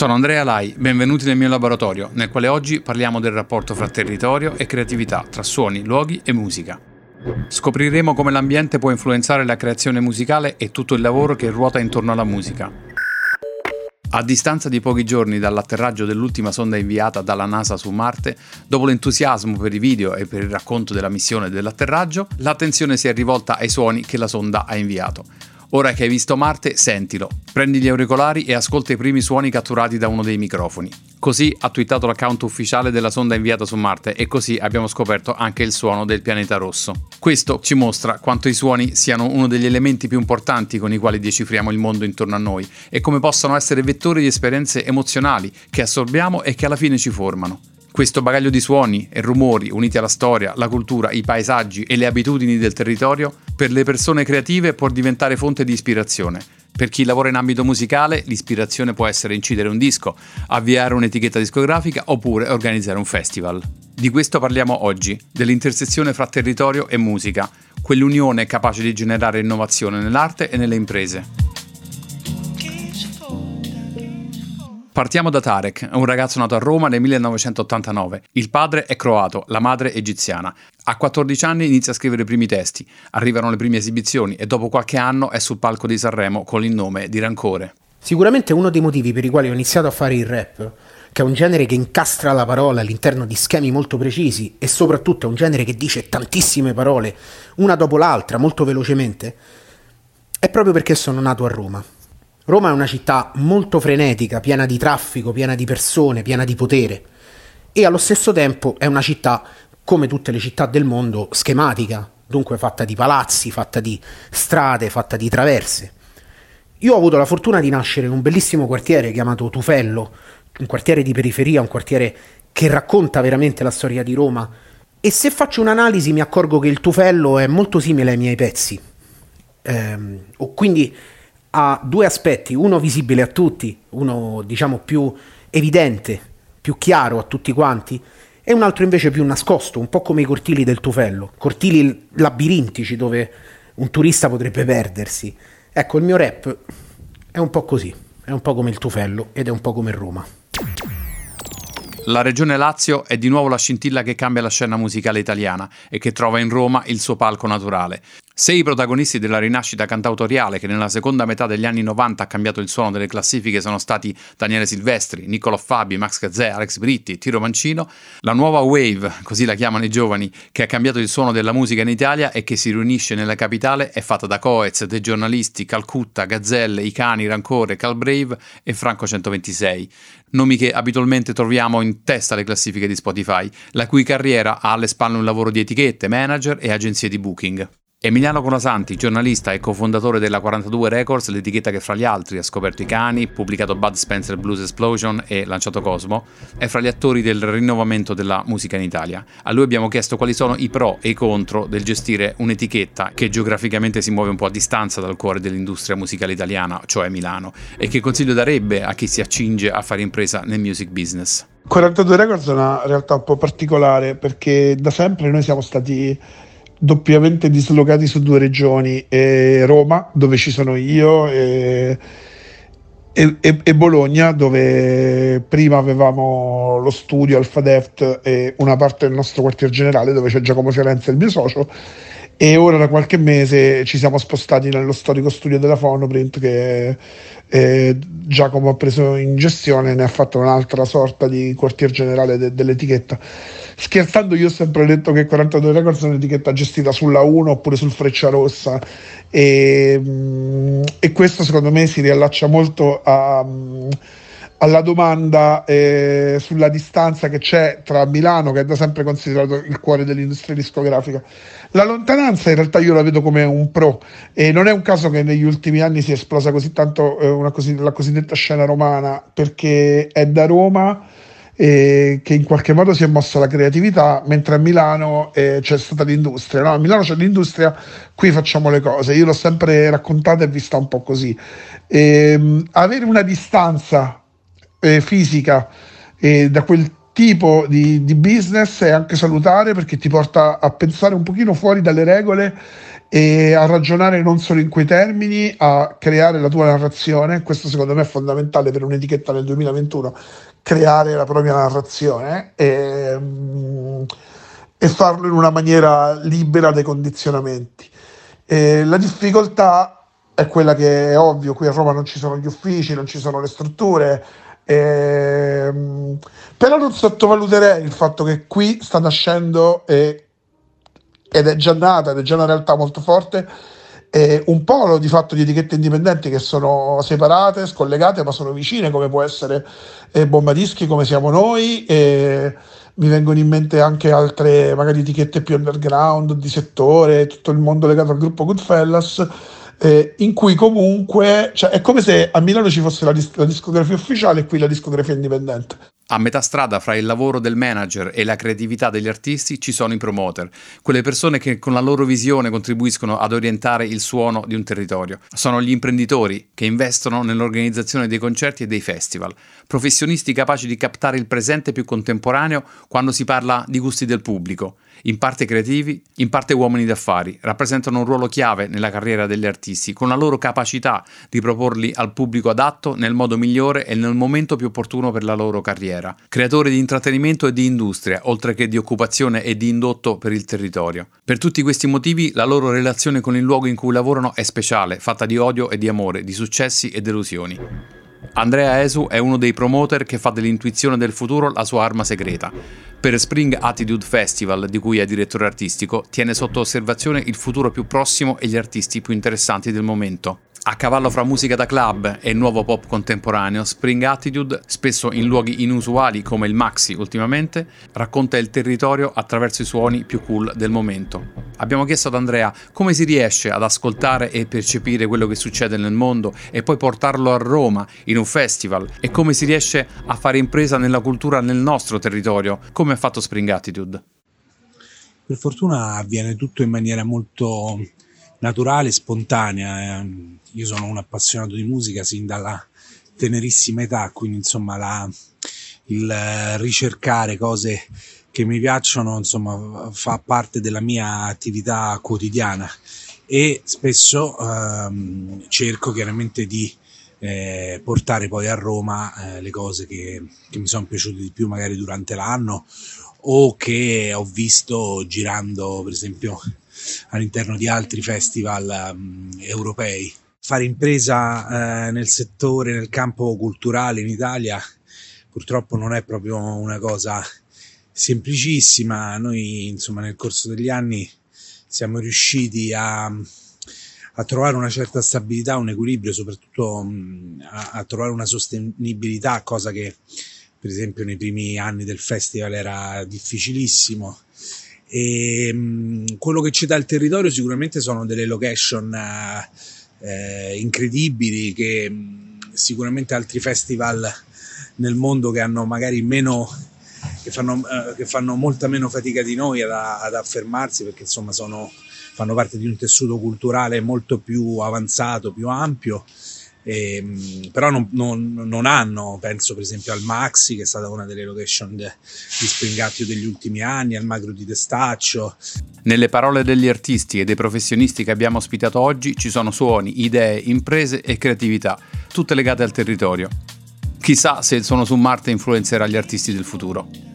Sono Andrea Lai, benvenuti nel mio laboratorio, nel quale oggi parliamo del rapporto fra territorio e creatività, tra suoni, luoghi e musica. Scopriremo come l'ambiente può influenzare la creazione musicale e tutto il lavoro che ruota intorno alla musica. A distanza di pochi giorni dall'atterraggio dell'ultima sonda inviata dalla NASA su Marte, dopo l'entusiasmo per i video e per il racconto della missione dell'atterraggio, l'attenzione si è rivolta ai suoni che la sonda ha inviato. Ora che hai visto Marte, sentilo. Prendi gli auricolari e ascolta i primi suoni catturati da uno dei microfoni. Così ha twittato l'account ufficiale della sonda inviata su Marte e così abbiamo scoperto anche il suono del pianeta rosso. Questo ci mostra quanto i suoni siano uno degli elementi più importanti con i quali decifriamo il mondo intorno a noi e come possano essere vettori di esperienze emozionali che assorbiamo e che alla fine ci formano. Questo bagaglio di suoni e rumori uniti alla storia, la cultura, i paesaggi e le abitudini del territorio, per le persone creative può diventare fonte di ispirazione. Per chi lavora in ambito musicale, l'ispirazione può essere incidere un disco, avviare un'etichetta discografica oppure organizzare un festival. Di questo parliamo oggi, dell'intersezione fra territorio e musica, quell'unione capace di generare innovazione nell'arte e nelle imprese. Partiamo da Tarek, un ragazzo nato a Roma nel 1989. Il padre è croato, la madre egiziana. A 14 anni inizia a scrivere i primi testi, arrivano le prime esibizioni e dopo qualche anno è sul palco di Sanremo con il nome di Rancore. Sicuramente uno dei motivi per i quali ho iniziato a fare il rap, che è un genere che incastra la parola all'interno di schemi molto precisi e soprattutto è un genere che dice tantissime parole, una dopo l'altra, molto velocemente, è proprio perché sono nato a Roma. Roma è una città molto frenetica, piena di traffico, piena di persone, piena di potere e allo stesso tempo è una città, come tutte le città del mondo, schematica, dunque fatta di palazzi, fatta di strade, fatta di traverse. Io ho avuto la fortuna di nascere in un bellissimo quartiere chiamato Tufello, un quartiere di periferia, un quartiere che racconta veramente la storia di Roma. E se faccio un'analisi mi accorgo che il Tufello è molto simile ai miei pezzi. Ehm, quindi ha due aspetti, uno visibile a tutti, uno diciamo più evidente, più chiaro a tutti quanti, e un altro invece più nascosto, un po' come i cortili del Tufello, cortili labirintici dove un turista potrebbe perdersi. Ecco, il mio rap è un po' così, è un po' come il Tufello ed è un po' come Roma. La regione Lazio è di nuovo la scintilla che cambia la scena musicale italiana e che trova in Roma il suo palco naturale. Se i protagonisti della rinascita cantautoriale che nella seconda metà degli anni 90 ha cambiato il suono delle classifiche sono stati Daniele Silvestri, Niccolò Fabi, Max Gazzè, Alex Britti, Tiro Mancino, la nuova wave, così la chiamano i giovani, che ha cambiato il suono della musica in Italia e che si riunisce nella capitale è fatta da Coez, dei giornalisti, Calcutta, Gazzelle, I Cani, Rancore, Calbrave e Franco 126 nomi che abitualmente troviamo in testa alle classifiche di Spotify, la cui carriera ha alle spalle un lavoro di etichette, manager e agenzie di booking. Emiliano Conasanti, giornalista e cofondatore della 42 Records, l'etichetta che fra gli altri ha scoperto i cani, pubblicato Bud Spencer Blues Explosion e lanciato Cosmo, è fra gli attori del rinnovamento della musica in Italia. A lui abbiamo chiesto quali sono i pro e i contro del gestire un'etichetta che geograficamente si muove un po' a distanza dal cuore dell'industria musicale italiana, cioè Milano, e che consiglio darebbe a chi si accinge a fare impresa nel music business. 42 Records è una realtà un po' particolare perché da sempre noi siamo stati doppiamente dislocati su due regioni, eh, Roma, dove ci sono io, e, e, e, Bologna, dove prima avevamo lo studio Alfa Deft e una parte del nostro quartier generale, dove c'è Giacomo Fiorenza, il mio socio, e ora da qualche mese ci siamo spostati nello storico studio della Phonoprint che eh, Giacomo ha preso in gestione e ne ha fatto un'altra sorta di quartier generale de- dell'etichetta. Scherzando io ho sempre detto che 42 Records è un'etichetta gestita sulla 1 oppure sul Freccia Rossa e, mm, e questo secondo me si riallaccia molto a mm, alla domanda eh, sulla distanza che c'è tra Milano, che è da sempre considerato il cuore dell'industria discografica. La lontananza in realtà io la vedo come un pro e non è un caso che negli ultimi anni sia esplosa così tanto eh, così, la cosiddetta scena romana, perché è da Roma eh, che in qualche modo si è mossa la creatività, mentre a Milano eh, c'è stata l'industria. No? A Milano c'è l'industria, qui facciamo le cose. Io l'ho sempre raccontata e vista un po' così. Ehm, avere una distanza eh, fisica eh, da quel tipo di, di, business è anche salutare perché ti porta a pensare un pochino fuori dalle regole e a ragionare non solo in quei termini, a creare la tua narrazione. Questo secondo me è fondamentale per un'etichetta nel 2021, creare la propria narrazione e, mm, e farlo in una maniera libera dai condizionamenti. E la difficoltà è quella che è ovvio, qui a Roma non ci sono gli uffici, non ci sono le strutture, ehm, però non sottovaluterei il fatto che qui sta nascendo e, ed è già nata, ed è già una realtà molto forte, eh, un polo di fatto di etichette indipendenti che sono separate, scollegate, ma sono vicine, come può essere eh, Bombadischi, come siamo noi. E mi vengono in mente anche altre magari etichette più underground, di settore, tutto il mondo legato al gruppo Goodfellas eh, in cui comunque cioè, è come se a Milano ci fosse la, dis- la discografia ufficiale e qui la discografia indipendente. A metà strada fra il lavoro del manager e la creatività degli artisti ci sono i promoter, quelle persone che con la loro visione contribuiscono ad orientare il suono di un territorio. Sono gli imprenditori che investono nell'organizzazione dei concerti e dei festival, professionisti capaci di captare il presente più contemporaneo quando si parla di gusti del pubblico in parte creativi, in parte uomini d'affari, rappresentano un ruolo chiave nella carriera degli artisti, con la loro capacità di proporli al pubblico adatto nel modo migliore e nel momento più opportuno per la loro carriera. Creatori di intrattenimento e di industria, oltre che di occupazione e di indotto per il territorio. Per tutti questi motivi la loro relazione con il luogo in cui lavorano è speciale, fatta di odio e di amore, di successi e delusioni. Andrea Esu è uno dei promoter che fa dell'intuizione del futuro la sua arma segreta. Per Spring Attitude Festival, di cui è direttore artistico, tiene sotto osservazione il futuro più prossimo e gli artisti più interessanti del momento. A cavallo fra musica da club e nuovo pop contemporaneo, Spring Attitude, spesso in luoghi inusuali come il Maxi ultimamente, racconta il territorio attraverso i suoni più cool del momento. Abbiamo chiesto ad Andrea come si riesce ad ascoltare e percepire quello che succede nel mondo e poi portarlo a Roma in un festival e come si riesce a fare impresa nella cultura nel nostro territorio, come ha fatto Spring Attitude. Per fortuna avviene tutto in maniera molto naturale, spontanea. Eh. Io sono un appassionato di musica sin dalla tenerissima età, quindi insomma la, il ricercare cose che mi piacciono insomma fa parte della mia attività quotidiana e spesso ehm, cerco chiaramente di eh, portare poi a Roma eh, le cose che, che mi sono piaciute di più magari durante l'anno o che ho visto girando per esempio all'interno di altri festival um, europei. Fare impresa eh, nel settore, nel campo culturale in Italia purtroppo non è proprio una cosa semplicissima. Noi insomma nel corso degli anni siamo riusciti a, a trovare una certa stabilità, un equilibrio, soprattutto a, a trovare una sostenibilità, cosa che per esempio nei primi anni del festival era difficilissimo e mh, quello che ci dà il territorio sicuramente sono delle location eh, incredibili che mh, sicuramente altri festival nel mondo che hanno magari meno che fanno, eh, che fanno molta meno fatica di noi ad, ad affermarsi perché insomma sono, fanno parte di un tessuto culturale molto più avanzato, più ampio e, ehm, però non, non, non, hanno, penso per esempio al Maxi che è stata una delle location de, di Springatio degli ultimi anni, al Magro di Testaccio. Nelle parole degli artisti e dei professionisti che abbiamo ospitato oggi ci sono suoni, idee, imprese e creatività, tutte legate al territorio. Chissà se il suono su Marte influenzerà gli artisti del futuro.